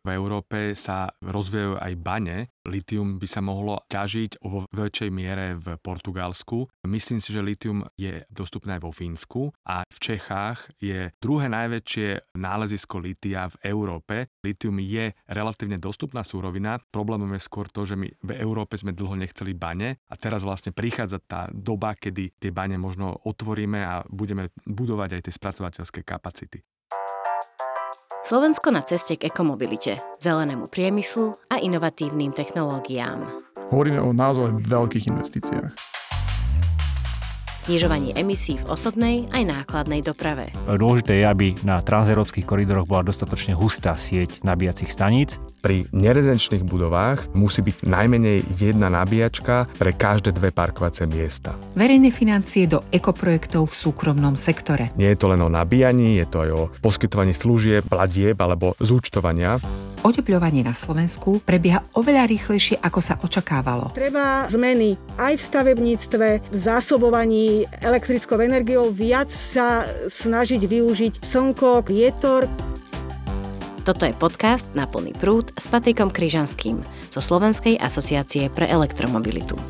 v Európe sa rozvíjajú aj bane. Litium by sa mohlo ťažiť vo väčšej miere v Portugalsku. Myslím si, že litium je dostupné aj vo Fínsku a v Čechách je druhé najväčšie nálezisko litia v Európe. Litium je relatívne dostupná súrovina. Problémom je skôr to, že my v Európe sme dlho nechceli bane a teraz vlastne prichádza tá doba, kedy tie bane možno otvoríme a budeme budovať aj tie spracovateľské kapacity. Slovensko na ceste k ekomobilite, zelenému priemyslu a inovatívnym technológiám. Hovoríme o naozaj veľkých investíciách znižovaní emisí v osobnej aj nákladnej doprave. Dôležité je, aby na transeurópskych koridoroch bola dostatočne hustá sieť nabíjacích staníc. Pri nerezidenčných budovách musí byť najmenej jedna nabíjačka pre každé dve parkovacie miesta. Verejné financie do ekoprojektov v súkromnom sektore. Nie je to len o nabíjaní, je to aj o poskytovaní služieb, platieb alebo zúčtovania. Otepľovanie na Slovensku prebieha oveľa rýchlejšie, ako sa očakávalo. Treba zmeny aj v stavebníctve, v zásobovaní elektrickou energiou, viac sa snažiť využiť slnko, vietor. Toto je podcast na plný prúd s Patrikom Kryžanským zo Slovenskej asociácie pre elektromobilitu.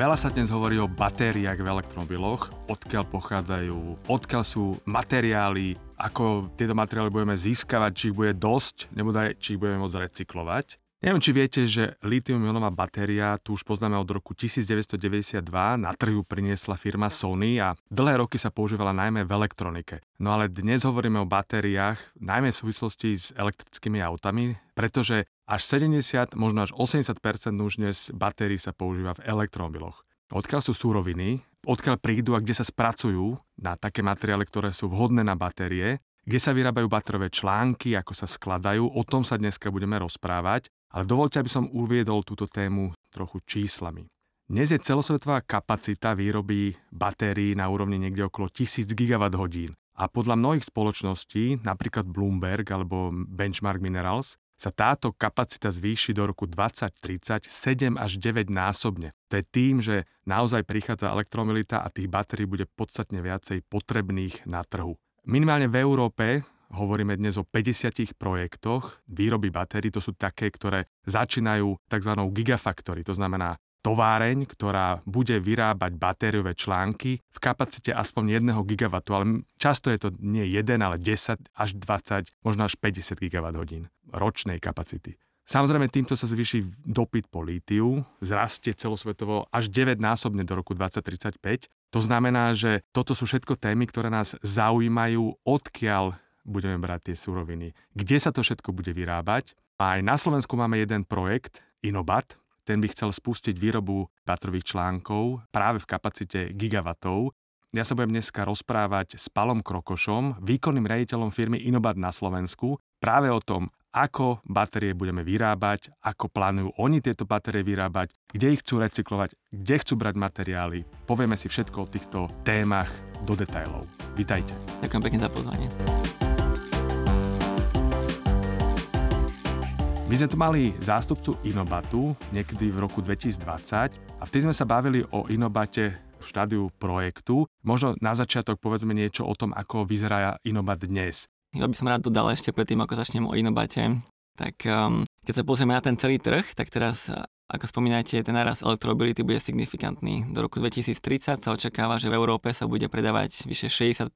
Veľa sa dnes hovorí o batériách v elektromobiloch, odkiaľ pochádzajú, odkiaľ sú materiály, ako tieto materiály budeme získavať, či ich bude dosť, nebo či ich budeme môcť recyklovať. Neviem, či viete, že litium-ionová batéria, tu už poznáme od roku 1992, na trhu priniesla firma Sony a dlhé roky sa používala najmä v elektronike. No ale dnes hovoríme o batériách, najmä v súvislosti s elektrickými autami, pretože až 70, možno až 80 už dnes batérií sa používa v elektromobiloch. Odkiaľ sú súroviny, odkiaľ prídu a kde sa spracujú na také materiály, ktoré sú vhodné na batérie, kde sa vyrábajú batérové články, ako sa skladajú, o tom sa dneska budeme rozprávať, ale dovolte, aby som uviedol túto tému trochu číslami. Dnes je celosvetová kapacita výroby batérií na úrovni niekde okolo 1000 GWh. A podľa mnohých spoločností, napríklad Bloomberg alebo Benchmark Minerals, sa táto kapacita zvýši do roku 2030 7 až 9 násobne. To je tým, že naozaj prichádza elektromobilita a tých batérií bude podstatne viacej potrebných na trhu. Minimálne v Európe hovoríme dnes o 50 projektoch výroby batérií. To sú také, ktoré začínajú tzv. gigafactory, to znamená továreň, ktorá bude vyrábať batériové články v kapacite aspoň 1 GW, ale často je to nie 1, ale 10 až 20, možno až 50 GWh ročnej kapacity. Samozrejme, týmto sa zvýši dopyt po lítiu, zrastie celosvetovo až 9 násobne do roku 2035. To znamená, že toto sú všetko témy, ktoré nás zaujímajú, odkiaľ budeme brať tie suroviny, kde sa to všetko bude vyrábať. A aj na Slovensku máme jeden projekt, Inobat, ten by chcel spustiť výrobu batrových článkov práve v kapacite gigawatov. Ja sa budem dneska rozprávať s Palom Krokošom, výkonným rejiteľom firmy Inobat na Slovensku, práve o tom, ako batérie budeme vyrábať, ako plánujú oni tieto batérie vyrábať, kde ich chcú recyklovať, kde chcú brať materiály. Povieme si všetko o týchto témach do detajlov. Vítajte. Ďakujem pekne za pozvanie. My sme tu mali zástupcu Inobatu niekedy v roku 2020 a vtedy sme sa bavili o Inobate v štádiu projektu. Možno na začiatok povedzme niečo o tom, ako vyzerá Inobat dnes. Ja by som rád dodal ešte predtým, ako začnem o Inobate, tak um, keď sa pozrieme na ten celý trh, tak teraz ako spomínate, ten náraz elektromobility bude signifikantný. Do roku 2030 sa očakáva, že v Európe sa bude predávať vyše 60%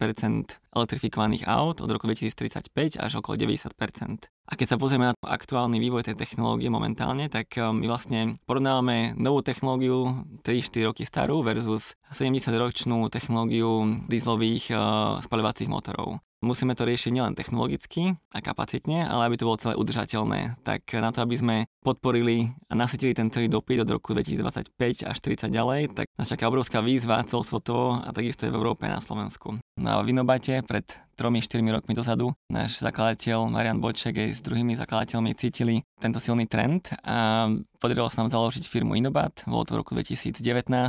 elektrifikovaných aut, od roku 2035 až okolo 90%. A keď sa pozrieme na aktuálny vývoj tej technológie momentálne, tak um, my vlastne porovnávame novú technológiu 3-4 roky starú versus 70-ročnú technológiu dieselových uh, spaľovacích motorov. Musíme to riešiť nielen technologicky a kapacitne, ale aby to bolo celé udržateľné. Tak na to, aby sme podporili a nasytili ten celý dopyt od roku 2025 až 30 ďalej, tak nás čaká obrovská výzva celosvetovo a takisto aj v Európe a na Slovensku. No a v Inobate pred 3-4 rokmi dozadu náš zakladateľ Marian Boček aj s druhými zakladateľmi cítili tento silný trend a podarilo sa nám založiť firmu Inobat, bolo to v roku 2019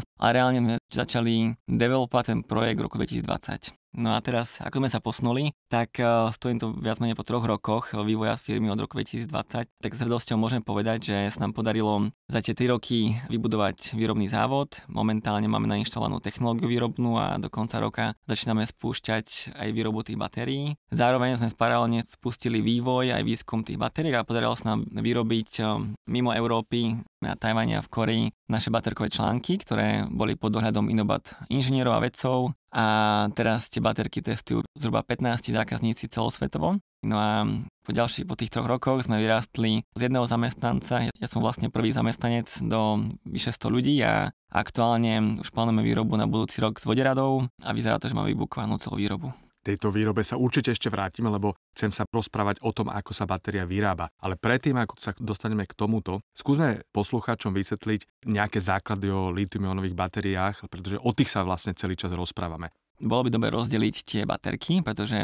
a reálne sme začali developovať ten projekt v roku 2020. No a teraz, ako sme sa posnuli, tak uh, stojím tu viac menej po troch rokoch vývoja firmy od roku 2020, tak s radosťou môžem povedať, že sa nám podarilo za tie 3 roky vybudovať výrobný závod. Momentálne máme nainštalovanú technológiu výrobnú a do konca roka začíname spúšťať aj výrobu tých tých batérií. Zároveň sme paralelne spustili vývoj aj výskum tých batérií a podarilo sa nám vyrobiť eh, mimo Európy na Tajvane a v Koreji naše baterkové články, ktoré boli pod dohľadom Inobat inžinierov a vedcov a teraz tie baterky testujú zhruba 15 zákazníci celosvetovo. No a po ďalších, po tých troch rokoch sme vyrástli z jedného zamestnanca. Ja som vlastne prvý zamestnanec do vyše 100 ľudí a aktuálne už plánujeme výrobu na budúci rok s voderadou a vyzerá to, že máme vybukovanú celú výrobu tejto výrobe sa určite ešte vrátime, lebo chcem sa rozprávať o tom, ako sa batéria vyrába. Ale predtým, ako sa dostaneme k tomuto, skúsme poslucháčom vysvetliť nejaké základy o litium-ionových batériách, pretože o tých sa vlastne celý čas rozprávame. Bolo by dobre rozdeliť tie baterky, pretože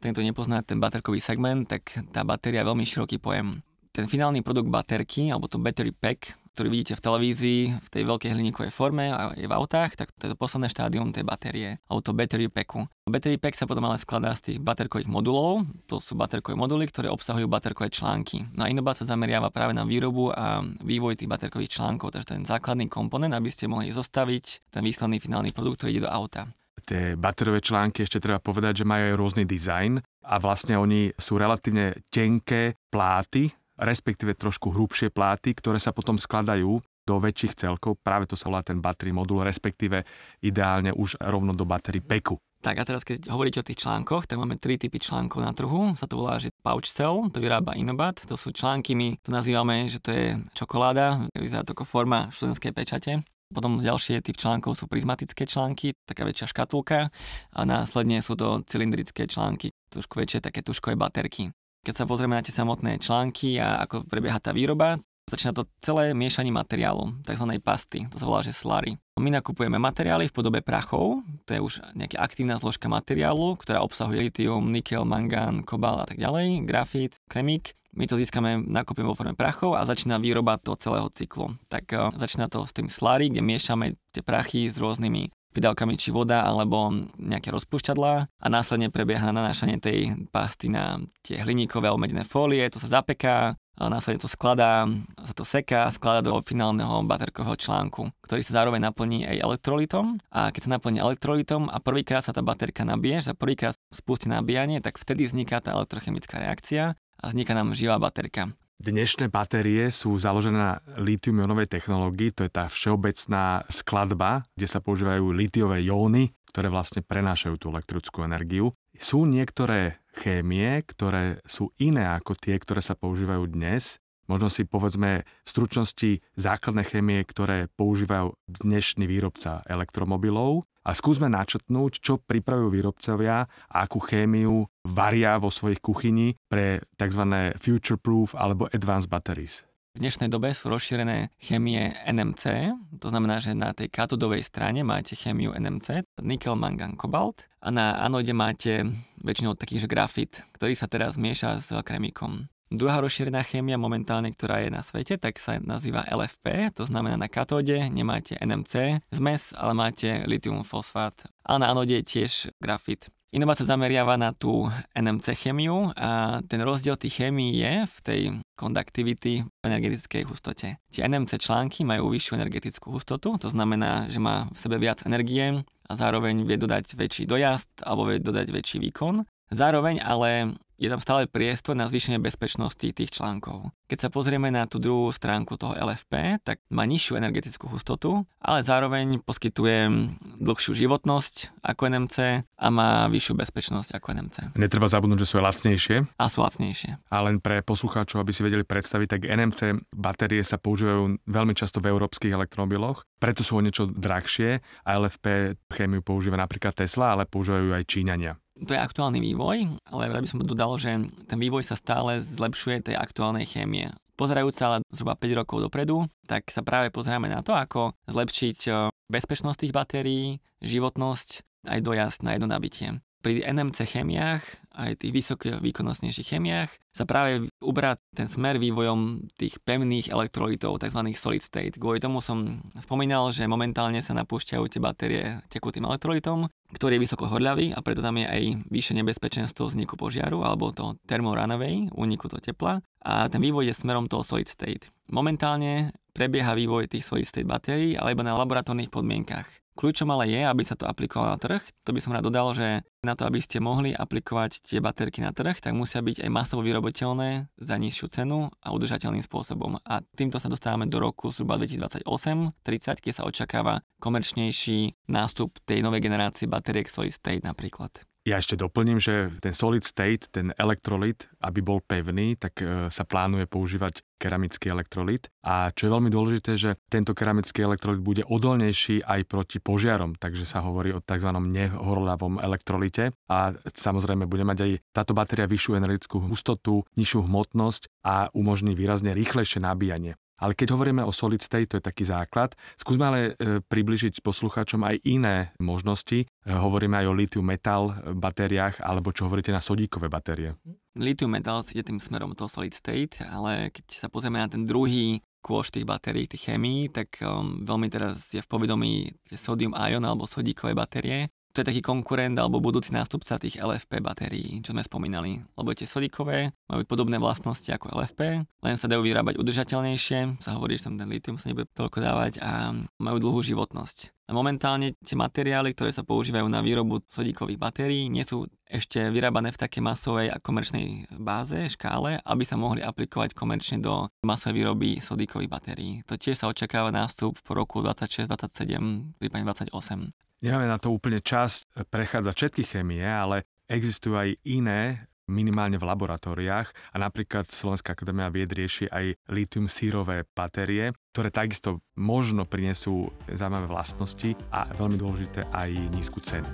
ten, kto nepozná ten baterkový segment, tak tá batéria je veľmi široký pojem. Ten finálny produkt baterky, alebo to battery pack, ktorý vidíte v televízii v tej veľkej hliníkovej forme a je v autách, tak to je to posledné štádium tej batérie, alebo to battery packu. Battery pack sa potom ale skladá z tých baterkových modulov, to sú baterkové moduly, ktoré obsahujú baterkové články. No a Inobat sa zameriava práve na výrobu a vývoj tých baterkových článkov, takže ten základný komponent, aby ste mohli zostaviť ten výsledný finálny produkt, ktorý ide do auta tie baterové články ešte treba povedať, že majú aj rôzny dizajn a vlastne oni sú relatívne tenké pláty, respektíve trošku hrubšie pláty, ktoré sa potom skladajú do väčších celkov. Práve to sa volá ten battery modul, respektíve ideálne už rovno do battery peku. Tak a teraz keď hovoríte o tých článkoch, tak máme tri typy článkov na trhu. Sa to volá, že pouch cell, to vyrába Inobat. To sú články, my to nazývame, že to je čokoláda, vyzerá to ako forma študentskej pečate. Potom ďalšie typ článkov sú prismatické články, taká väčšia škatulka a následne sú to cylindrické články, trošku väčšie také tuškové baterky. Keď sa pozrieme na tie samotné články a ako prebieha tá výroba, začína to celé miešanie materiálu, tzv. pasty, to sa volá, že slary. My nakupujeme materiály v podobe prachov, to je už nejaká aktívna zložka materiálu, ktorá obsahuje litium, nikel, mangán, kobal a tak ďalej, grafit, kremík. My to získame, nakupujeme vo forme prachov a začína výroba toho celého cyklu. Tak uh, začína to s tým slary, kde miešame tie prachy s rôznymi pridávkami či voda alebo nejaké rozpúšťadlá a následne prebieha nanášanie tej pasty na tie hliníkové omedené fólie, to sa zapeká, a následne to skladá, sa to seká, skladá do finálneho baterkového článku, ktorý sa zároveň naplní aj elektrolitom. A keď sa naplní elektrolitom a prvýkrát sa tá baterka nabije, že sa prvýkrát spustí nabíjanie, tak vtedy vzniká tá elektrochemická reakcia a vzniká nám živá baterka. Dnešné batérie sú založené na litium-ionovej technológii, to je tá všeobecná skladba, kde sa používajú litiové jóny, ktoré vlastne prenášajú tú elektrickú energiu. Sú niektoré chémie, ktoré sú iné ako tie, ktoré sa používajú dnes. Možno si povedzme v stručnosti základné chémie, ktoré používajú dnešný výrobca elektromobilov a skúsme načetnúť, čo pripravujú výrobcovia a akú chémiu varia vo svojich kuchyni pre tzv. future-proof alebo advanced batteries. V dnešnej dobe sú rozšírené chémie NMC, to znamená, že na tej katodovej strane máte chémiu NMC, nikel, mangan, kobalt a na anode máte väčšinou taký, že grafit, ktorý sa teraz mieša s kremíkom. Druhá rozšírená chémia momentálne, ktorá je na svete, tak sa nazýva LFP, to znamená na katóde nemáte NMC zmes, ale máte litium fosfát. A na anode tiež grafit. Inovácia zameriava na tú NMC chemiu a ten rozdiel tých chemií je v tej conductivity v energetickej hustote. Tie NMC články majú vyššiu energetickú hustotu, to znamená, že má v sebe viac energie a zároveň vie dodať väčší dojazd alebo vie dodať väčší výkon. Zároveň ale je tam stále priestor na zvýšenie bezpečnosti tých článkov. Keď sa pozrieme na tú druhú stránku toho LFP, tak má nižšiu energetickú hustotu, ale zároveň poskytuje dlhšiu životnosť ako NMC a má vyššiu bezpečnosť ako NMC. Netreba zabudnúť, že sú lacnejšie. A sú lacnejšie. A len pre poslucháčov, aby si vedeli predstaviť, tak NMC batérie sa používajú veľmi často v európskych elektromobiloch, preto sú o niečo drahšie a LFP chémiu používa napríklad Tesla, ale používajú aj Číňania. To je aktuálny vývoj, ale by som dodal, že ten vývoj sa stále zlepšuje tej aktuálnej chémie. Pozerajúc sa ale zhruba 5 rokov dopredu, tak sa práve pozeráme na to, ako zlepšiť eh, bezpečnosť tých batérií, životnosť aj dojazd na jedno nabitie pri NMC chemiách, aj tých výkonnostnejších chemiách, sa práve uberá ten smer vývojom tých pevných elektrolitov, tzv. solid state. Kvôli tomu som spomínal, že momentálne sa napúšťajú tie batérie tekutým elektrolitom, ktorý je vysoko horľavý a preto tam je aj vyššie nebezpečenstvo vzniku požiaru alebo to thermorunaway, úniku toho tepla a ten vývoj je smerom toho solid state. Momentálne prebieha vývoj tých solid state batérií, ale na laboratórnych podmienkach. Kľúčom ale je, aby sa to aplikovalo na trh. To by som rád dodal, že na to, aby ste mohli aplikovať tie baterky na trh, tak musia byť aj masovo vyroboteľné za nižšiu cenu a udržateľným spôsobom. A týmto sa dostávame do roku zhruba 2028-30, keď sa očakáva komerčnejší nástup tej novej generácie bateriek Solid State napríklad. Ja ešte doplním, že ten solid state, ten elektrolit, aby bol pevný, tak e, sa plánuje používať keramický elektrolit. A čo je veľmi dôležité, že tento keramický elektrolit bude odolnejší aj proti požiarom, takže sa hovorí o tzv. nehorľavom elektrolite. A samozrejme bude mať aj táto batéria vyššiu energetickú hustotu, nižšiu hmotnosť a umožní výrazne rýchlejšie nabíjanie. Ale keď hovoríme o solid state, to je taký základ, skúsme ale e, približiť poslucháčom aj iné možnosti. E, hovoríme aj o lithium metal batériách, alebo čo hovoríte na sodíkové batérie. Lithium metal ide tým smerom toho solid state, ale keď sa pozrieme na ten druhý kôž tých batérií, tých chemí, tak um, veľmi teraz je v povedomí sodium ion alebo sodíkové batérie to je taký konkurent alebo budúci nástupca tých LFP batérií, čo sme spomínali. Lebo tie sodíkové majú podobné vlastnosti ako LFP, len sa dajú vyrábať udržateľnejšie, sa hovorí, že tam ten litium sa nebude toľko dávať a majú dlhú životnosť. A momentálne tie materiály, ktoré sa používajú na výrobu sodíkových batérií, nie sú ešte vyrábané v takej masovej a komerčnej báze, škále, aby sa mohli aplikovať komerčne do masovej výroby sodíkových batérií. To tiež sa očakáva nástup po roku 26, 27, prípadne 28. Nemáme na to úplne čas prechádzať všetky chémie, ale existujú aj iné minimálne v laboratóriách a napríklad Slovenská akadémia vied rieši aj litium sírové batérie, ktoré takisto možno prinesú zaujímavé vlastnosti a veľmi dôležité aj nízku cenu.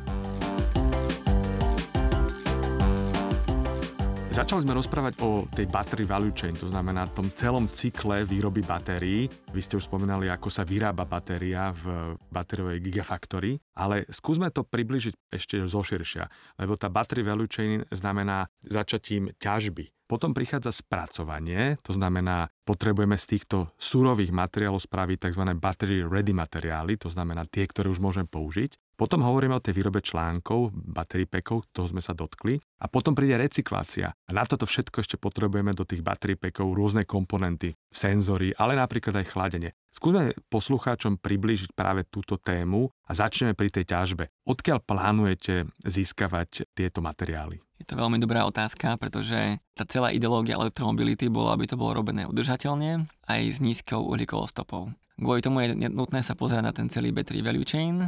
Začali sme rozprávať o tej battery value chain, to znamená tom celom cykle výroby batérií. Vy ste už spomínali, ako sa vyrába batéria v batériovej gigafactory, ale skúsme to približiť ešte zoširšia, lebo tá battery value chain znamená začatím ťažby. Potom prichádza spracovanie, to znamená, potrebujeme z týchto surových materiálov spraviť tzv. battery ready materiály, to znamená tie, ktoré už môžem použiť. Potom hovoríme o tej výrobe článkov, battery packov, toho sme sa dotkli. A potom príde recyklácia. A na toto všetko ešte potrebujeme do tých battery packov rôzne komponenty, senzory, ale napríklad aj chladenie. Skúsme poslucháčom priblížiť práve túto tému a začneme pri tej ťažbe. Odkiaľ plánujete získavať tieto materiály? Je to veľmi dobrá otázka, pretože tá celá ideológia elektromobility bola, aby to bolo robené udržateľne aj s nízkou uhlíkovou stopou. Kvôli tomu je nutné sa pozerať na ten celý battery value chain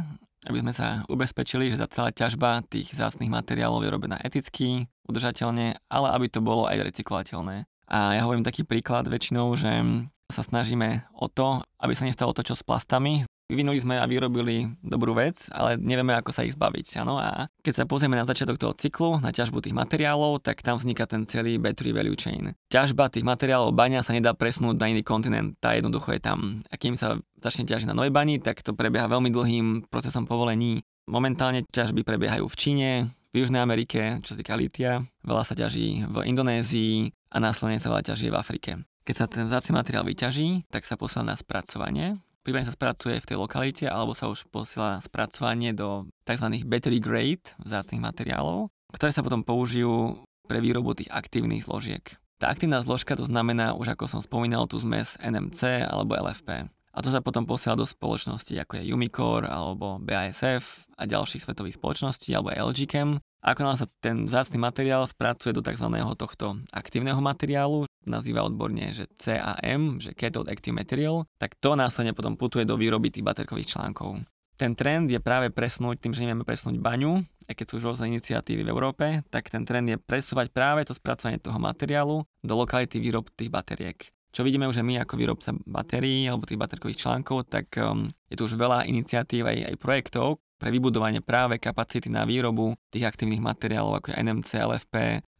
aby sme sa ubezpečili, že tá celá ťažba tých zácných materiálov je robená eticky, udržateľne, ale aby to bolo aj recyklovateľné. A ja hovorím taký príklad väčšinou, že sa snažíme o to, aby sa nestalo to, čo s plastami. Vyvinuli sme a vyrobili dobrú vec, ale nevieme, ako sa ich zbaviť. Ano? A keď sa pozrieme na začiatok toho cyklu, na ťažbu tých materiálov, tak tam vzniká ten celý battery value chain. Ťažba tých materiálov baňa sa nedá presnúť na iný kontinent, tá jednoducho je tam. A kým sa začne ťažiť na Novej bani, tak to prebieha veľmi dlhým procesom povolení. Momentálne ťažby prebiehajú v Číne, v Južnej Amerike, čo sa týka litia, veľa sa ťaží v Indonézii a následne sa veľa ťaží v Afrike. Keď sa ten vzácny materiál vyťaží, tak sa posiela na spracovanie prípadne sa spracuje v tej lokalite, alebo sa už posiela spracovanie do tzv. battery grade vzácných materiálov, ktoré sa potom použijú pre výrobu tých aktívnych zložiek. Tá aktívna zložka to znamená, už ako som spomínal, tú zmes NMC alebo LFP. A to sa potom posiela do spoločností ako je Umicore alebo BASF a ďalších svetových spoločností alebo LG Chem. Ako nám sa ten zácný materiál spracuje do tzv. tohto aktívneho materiálu, nazýva odborne, že CAM, že Cathode Active Material, tak to následne potom putuje do výroby tých baterkových článkov. Ten trend je práve presnúť, tým, že nevieme presnúť baňu, aj keď sú už rôzne iniciatívy v Európe, tak ten trend je presúvať práve to spracovanie toho materiálu do lokality výrob tých bateriek. Čo vidíme už my ako výrobca batérií alebo tých baterkových článkov, tak um, je tu už veľa iniciatív aj, aj projektov pre vybudovanie práve kapacity na výrobu tých aktívnych materiálov ako je NMC, LFP,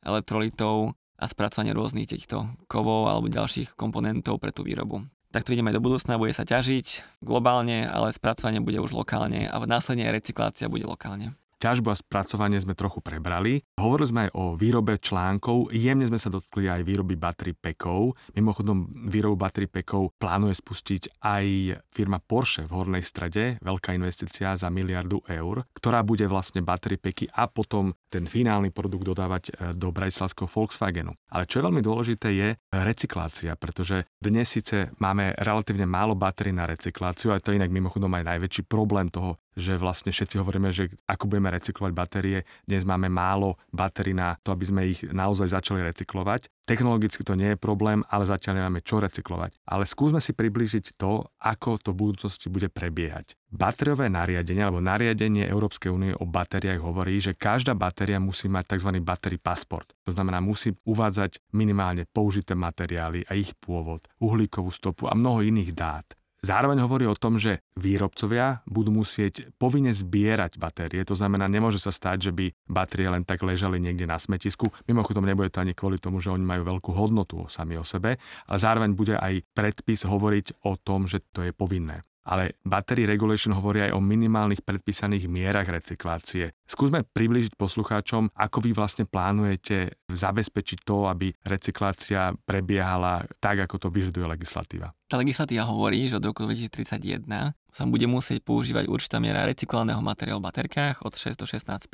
elektrolitov a spracovanie rôznych týchto kovov alebo ďalších komponentov pre tú výrobu. Tak to vidíme aj do budúcna, bude sa ťažiť globálne, ale spracovanie bude už lokálne a následne aj recyklácia bude lokálne. Ťažbu a spracovanie sme trochu prebrali. Hovorili sme aj o výrobe článkov, jemne sme sa dotkli aj výroby battery packov. Mimochodom, výrobu battery packov plánuje spustiť aj firma Porsche v Hornej strede, veľká investícia za miliardu eur, ktorá bude vlastne battery packy a potom ten finálny produkt dodávať e, do Bratislavského Volkswagenu. Ale čo je veľmi dôležité je recyklácia, pretože dnes síce máme relatívne málo batérií na recykláciu, a to je inak mimochodom aj najväčší problém toho že vlastne všetci hovoríme, že ako budeme recyklovať batérie. Dnes máme málo batérií na to, aby sme ich naozaj začali recyklovať. Technologicky to nie je problém, ale zatiaľ nemáme čo recyklovať. Ale skúsme si približiť to, ako to v budúcnosti bude prebiehať. Batériové nariadenie alebo nariadenie Európskej únie o batériách hovorí, že každá batéria musí mať tzv. battery pasport. To znamená, musí uvádzať minimálne použité materiály a ich pôvod, uhlíkovú stopu a mnoho iných dát. Zároveň hovorí o tom, že výrobcovia budú musieť povinne zbierať batérie. To znamená, nemôže sa stať, že by batérie len tak ležali niekde na smetisku. Mimochodom, nebude to ani kvôli tomu, že oni majú veľkú hodnotu sami o sebe, ale zároveň bude aj predpis hovoriť o tom, že to je povinné ale Battery Regulation hovorí aj o minimálnych predpísaných mierach recyklácie. Skúsme približiť poslucháčom, ako vy vlastne plánujete zabezpečiť to, aby recyklácia prebiehala tak, ako to vyžaduje legislatíva. Tá legislatíva hovorí, že od roku 2031 sa bude musieť používať určitá miera recyklovaného materiálu v baterkách od 6 do 16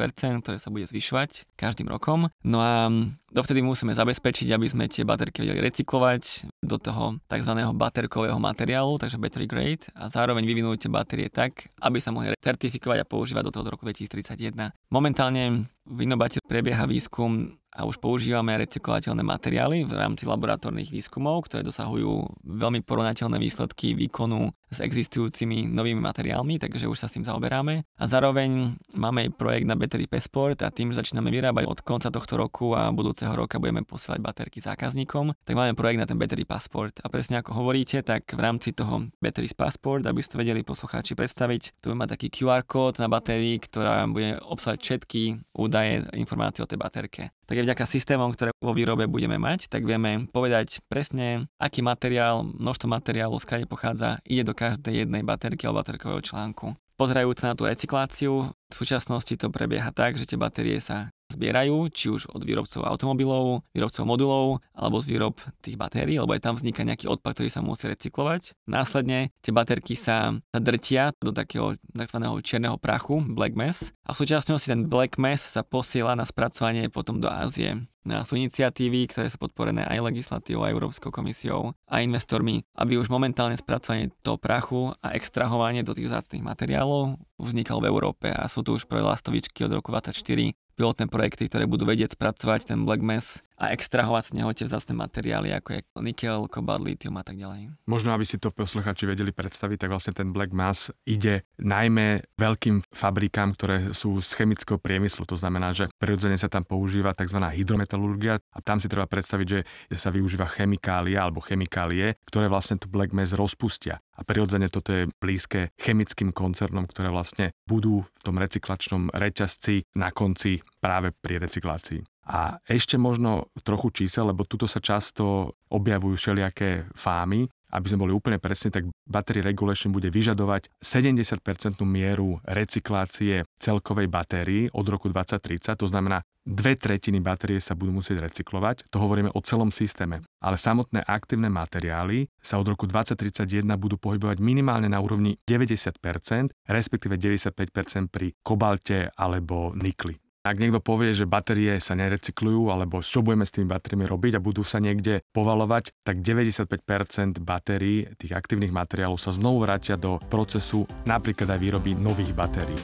ktoré sa bude zvyšovať každým rokom. No a dovtedy musíme zabezpečiť, aby sme tie baterky vedeli recyklovať do toho tzv. baterkového materiálu, takže battery grade, a zároveň vyvinúť tie batérie tak, aby sa mohli certifikovať a používať do toho do roku 2031. Momentálne v Inobate prebieha výskum a už používame recyklovateľné materiály v rámci laboratórnych výskumov, ktoré dosahujú veľmi porovnateľné výsledky výkonu s existujúcimi novými materiálmi, takže už sa s tým zaoberáme. A zároveň máme aj projekt na Battery Passport a tým, že začíname vyrábať od konca tohto roku a budúceho roka budeme posielať baterky zákazníkom, tak máme projekt na ten Battery Passport. A presne ako hovoríte, tak v rámci toho Battery Passport, aby ste vedeli poslucháči predstaviť, tu mať taký QR kód na batérii, ktorá bude obsahovať všetky údaje, informácie o tej baterke. Tak je vďaka systémom, ktoré vo výrobe budeme mať, tak vieme povedať presne, aký materiál, množstvo materiálu, z pochádza, ide do každej jednej baterky alebo baterkového článku. Pozerajúc na tú recykláciu, v súčasnosti to prebieha tak, že tie batérie sa zbierajú, či už od výrobcov automobilov, výrobcov modulov, alebo z výrob tých batérií, lebo aj tam vzniká nejaký odpad, ktorý sa musí recyklovať. Následne tie baterky sa drtia do takého tzv. čierneho prachu, black mass, a v súčasnosti ten black mass sa posiela na spracovanie potom do Ázie. No sú iniciatívy, ktoré sú podporené aj legislatívou, aj Európskou komisiou a investormi, aby už momentálne spracovanie toho prachu a extrahovanie do tých zácných materiálov vznikalo v Európe a sú tu už prvé lastovičky od roku 2024 pilotné projekty, ktoré budú vedieť spracovať ten black mass a extrahovať z neho tie vzácne materiály, ako je nikel, kobalt, litium a tak ďalej. Možno, aby si to posluchači vedeli predstaviť, tak vlastne ten black mass ide najmä veľkým fabrikám, ktoré sú z chemického priemyslu. To znamená, že prirodzene sa tam používa tzv. hydrometalurgia a tam si treba predstaviť, že sa využíva chemikália alebo chemikálie, ktoré vlastne tu black mass rozpustia. A prirodzene toto je blízke chemickým koncernom, ktoré vlastne budú v tom recyklačnom reťazci na konci práve pri recyklácii. A ešte možno trochu čísel, lebo tuto sa často objavujú všelijaké fámy, aby sme boli úplne presne, tak Battery Regulation bude vyžadovať 70% mieru recyklácie celkovej batérii od roku 2030, to znamená dve tretiny batérie sa budú musieť recyklovať, to hovoríme o celom systéme. Ale samotné aktívne materiály sa od roku 2031 budú pohybovať minimálne na úrovni 90%, respektíve 95% pri kobalte alebo nikli. Ak niekto povie, že batérie sa nerecyklujú, alebo čo budeme s tými batériami robiť a budú sa niekde povalovať, tak 95% batérií, tých aktívnych materiálov sa znovu vrátia do procesu napríklad aj výroby nových batérií.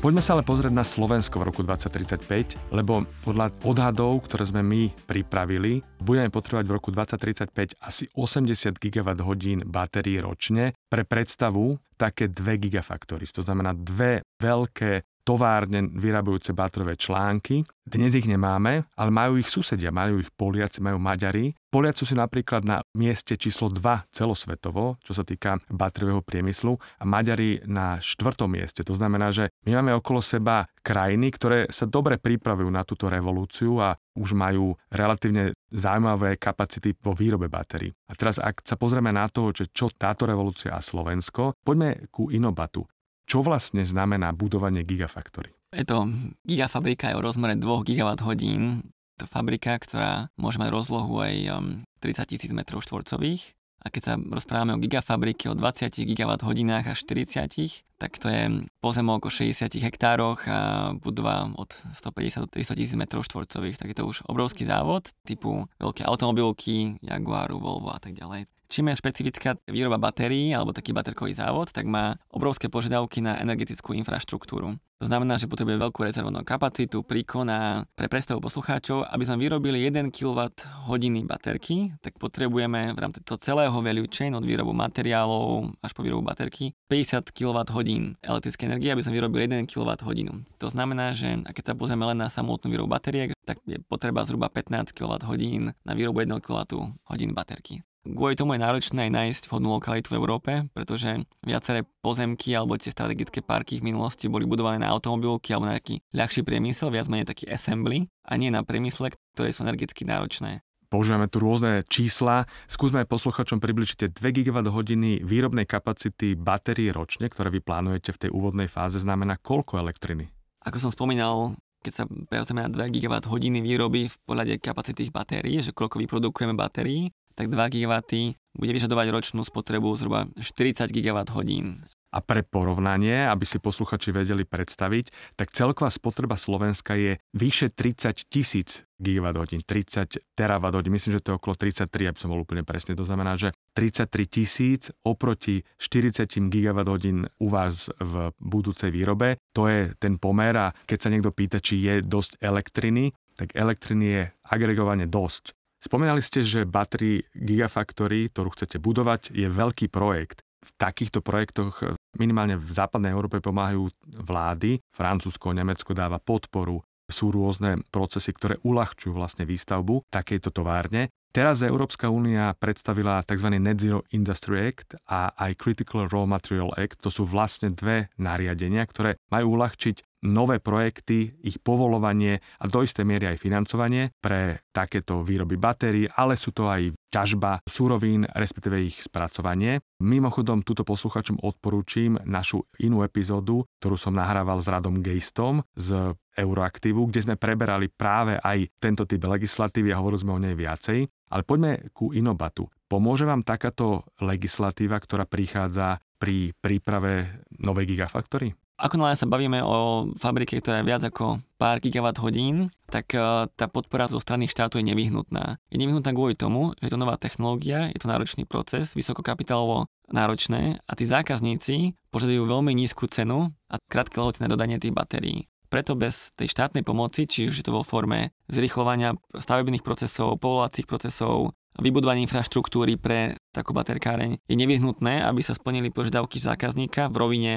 Poďme sa ale pozrieť na Slovensko v roku 2035, lebo podľa odhadov, ktoré sme my pripravili, budeme potrebovať v roku 2035 asi 80 GWh batérií ročne. Pre predstavu, také 2 gigafactories, to znamená dve veľké továrne vyrábajúce batrové články. Dnes ich nemáme, ale majú ich susedia, majú ich Poliaci, majú Maďari. Poliaci sú napríklad na mieste číslo 2 celosvetovo, čo sa týka batrového priemyslu a Maďari na štvrtom mieste. To znamená, že my máme okolo seba krajiny, ktoré sa dobre pripravujú na túto revolúciu a už majú relatívne zaujímavé kapacity vo výrobe batérií. A teraz, ak sa pozrieme na to, čo táto revolúcia a Slovensko, poďme ku Inobatu. Čo vlastne znamená budovanie Gigafactory? Je to gigafabrika je o rozmere 2 GWh. To fabrika, ktorá môže mať rozlohu aj 30 000 m štvorcových. A keď sa rozprávame o gigafabrike o 20 GWh až 40, tak to je pozemok o 60 hektároch a budova od 150 do 300 tisíc m štvorcových. Tak je to už obrovský závod typu veľké automobilky, Jaguaru, Volvo a tak ďalej. Čím je špecifická výroba batérií alebo taký baterkový závod, tak má obrovské požiadavky na energetickú infraštruktúru. To znamená, že potrebuje veľkú rezervnú kapacitu, príkon pre predstavu poslucháčov, aby sme vyrobili 1 kWh baterky, tak potrebujeme v rámci toho celého value chain od výrobu materiálov až po výrobu baterky 50 kWh elektrickej energie, aby sme vyrobili 1 kWh. To znamená, že a keď sa pozrieme len na samotnú výrobu batériek, tak je potreba zhruba 15 kWh na výrobu 1 kWh baterky. Kvôli tomu je náročné aj nájsť vhodnú lokalitu v Európe, pretože viaceré pozemky alebo tie strategické parky v minulosti boli budované na automobilky alebo na nejaký ľahší priemysel, viac menej taký assembly a nie na priemysle, ktoré sú energeticky náročné. Používame tu rôzne čísla. Skúsme posluchačom približiť tie 2 GWh výrobnej kapacity batérií ročne, ktoré vy plánujete v tej úvodnej fáze, znamená koľko elektriny? Ako som spomínal, keď sa prejavíme na 2 GWh výroby v pohľade kapacity tých batérií, že koľko vyprodukujeme batérií, tak 2 GW bude vyžadovať ročnú spotrebu zhruba 40 GWh. A pre porovnanie, aby si posluchači vedeli predstaviť, tak celková spotreba Slovenska je vyše 30 tisíc GWh, 30 TWh, myslím, že to je okolo 33, aby som bol úplne presný. To znamená, že 33 tisíc oproti 40 GWh u vás v budúcej výrobe, to je ten pomer a keď sa niekto pýta, či je dosť elektriny, tak elektriny je agregovane dosť. Spomínali ste, že Battery Gigafactory, ktorú chcete budovať, je veľký projekt. V takýchto projektoch minimálne v západnej Európe pomáhajú vlády. Francúzsko, Nemecko dáva podporu. Sú rôzne procesy, ktoré uľahčujú vlastne výstavbu takejto továrne. Teraz Európska únia predstavila tzv. Net Zero Industry Act a aj Critical Raw Material Act. To sú vlastne dve nariadenia, ktoré majú uľahčiť nové projekty, ich povolovanie a do istej miery aj financovanie pre takéto výroby batérií, ale sú to aj ťažba súrovín, respektíve ich spracovanie. Mimochodom, túto posluchačom odporúčim našu inú epizódu, ktorú som nahrával s Radom Gejstom z Euroaktivu, kde sme preberali práve aj tento typ legislatívy a hovorili sme o nej viacej. Ale poďme ku Inobatu. Pomôže vám takáto legislatíva, ktorá prichádza pri príprave novej gigafactory? Ako náhle sa bavíme o fabrike, ktorá je viac ako pár gigawatt hodín, tak e, tá podpora zo strany štátu je nevyhnutná. Je nevyhnutná kvôli tomu, že je to nová technológia, je to náročný proces, vysokokapitálovo náročné a tí zákazníci požadujú veľmi nízku cenu a krátke lehoty na dodanie tých batérií. Preto bez tej štátnej pomoci, či už je to vo forme zrychlovania stavebných procesov, povolacích procesov, vybudovanie infraštruktúry pre takú baterkáreň je nevyhnutné, aby sa splnili požiadavky zákazníka v rovine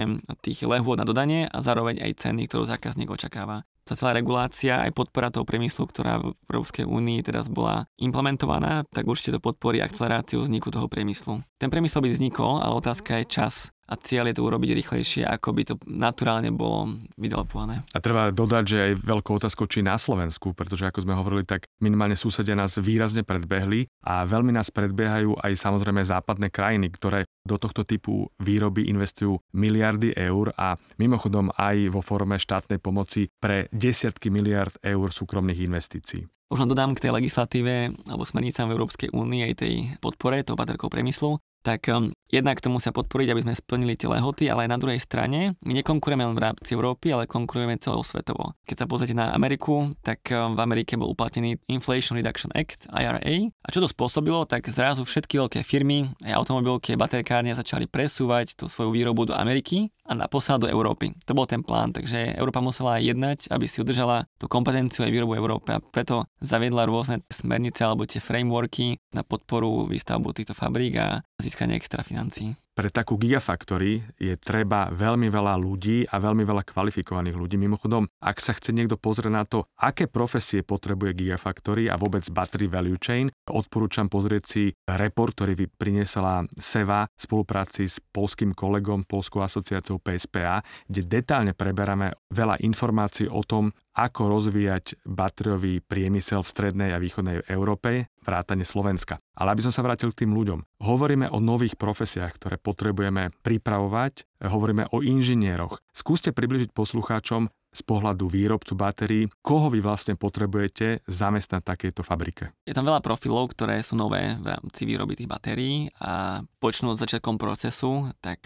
tých lehôd na dodanie a zároveň aj ceny, ktorú zákazník očakáva tá celá regulácia aj podpora toho priemyslu, ktorá v Európskej únii teraz bola implementovaná, tak určite to podporí akceleráciu vzniku toho priemyslu. Ten priemysel by vznikol, ale otázka je čas a cieľ je to urobiť rýchlejšie, ako by to naturálne bolo vydelepované. A treba dodať, že aj veľkou otázkou, či na Slovensku, pretože ako sme hovorili, tak minimálne susedia nás výrazne predbehli a veľmi nás predbiehajú aj samozrejme západné krajiny, ktoré do tohto typu výroby investujú miliardy eur a mimochodom aj vo forme štátnej pomoci pre desiatky miliard eur súkromných investícií. Možno dodám k tej legislatíve alebo smernicám v Európskej únii aj tej podpore toho baterkového priemyslu, tak um, jednak to musia podporiť, aby sme splnili tie lehoty, ale aj na druhej strane my nekonkurujeme len v rámci Európy, ale konkurujeme celosvetovo. Keď sa pozrite na Ameriku, tak um, v Amerike bol uplatnený Inflation Reduction Act, IRA. A čo to spôsobilo, tak zrazu všetky veľké firmy, aj automobilky, baterkárne začali presúvať tú svoju výrobu do Ameriky a na posad do Európy. To bol ten plán, takže Európa musela jednať, aby si udržala tú kompetenciu aj výrobu Európy a preto zaviedla rôzne smernice alebo tie frameworky na podporu výstavbu týchto fabrík a získanie extra financií. Pre takú gigafactory je treba veľmi veľa ľudí a veľmi veľa kvalifikovaných ľudí. Mimochodom, ak sa chce niekto pozrieť na to, aké profesie potrebuje gigafactory a vôbec battery value chain, odporúčam pozrieť si report, ktorý priniesla SEVA v spolupráci s polským kolegom, Polskou asociáciou PSPA, kde detálne preberáme veľa informácií o tom, ako rozvíjať batériový priemysel v strednej a východnej Európe, vrátane Slovenska. Ale aby som sa vrátil k tým ľuďom. Hovoríme o nových profesiách, ktoré potrebujeme pripravovať, hovoríme o inžinieroch. Skúste približiť poslucháčom, z pohľadu výrobcu batérií, koho vy vlastne potrebujete zamestnať v takejto fabrike? Je tam veľa profilov, ktoré sú nové v rámci výroby tých batérií a počnú od začiatkom procesu, tak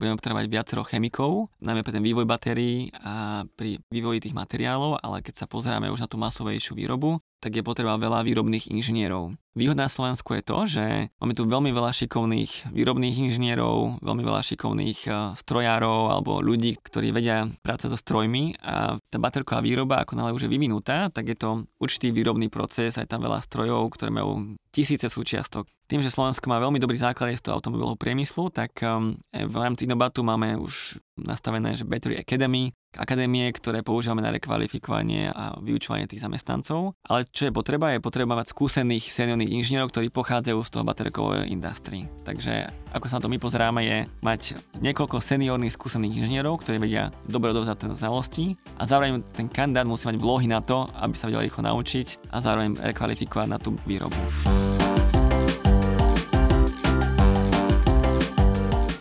budeme potrebovať viacero chemikov, najmä pre ten vývoj batérií a pri vývoji tých materiálov, ale keď sa pozrieme už na tú masovejšiu výrobu, tak je potreba veľa výrobných inžinierov. Výhoda Slovensku je to, že máme tu veľmi veľa šikovných výrobných inžinierov, veľmi veľa šikovných eh, strojárov alebo ľudí, ktorí vedia práce so strojmi a tá baterková výroba, ako nále už je vyvinutá, tak je to určitý výrobný proces, aj tam veľa strojov, ktoré majú tisíce súčiastok. Tým, že Slovensko má veľmi dobrý základ z toho automobilového priemyslu, tak um, v rámci Inobatu máme už nastavené, že Battery Academy, akadémie, ktoré používame na rekvalifikovanie a vyučovanie tých zamestnancov. Ale čo je potreba? Je potreba mať skúsených seniorných inžinierov, ktorí pochádzajú z toho baterkového industry. Takže ako sa na to my pozeráme, je mať niekoľko seniorných skúsených inžinierov, ktorí vedia dobre odovzdať ten znalosti a zároveň ten kandidát musí mať vlohy na to, aby sa vedel rýchlo naučiť a zároveň rekvalifikovať na tú výrobu.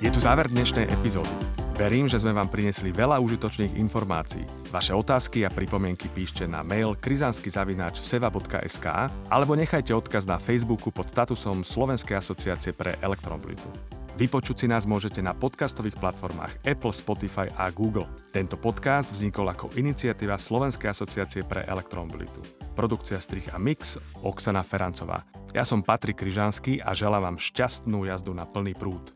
Je tu záver dnešnej epizódy. Verím, že sme vám prinesli veľa užitočných informácií. Vaše otázky a pripomienky píšte na mail krizanskyzavináč.seva.sk alebo nechajte odkaz na Facebooku pod statusom Slovenskej asociácie pre elektromobilitu. Vypočuť si nás môžete na podcastových platformách Apple, Spotify a Google. Tento podcast vznikol ako iniciatíva Slovenskej asociácie pre elektromobilitu. Produkcia strich a mix Oksana Ferancová. Ja som Patrik Kryžanský a želám vám šťastnú jazdu na plný prúd.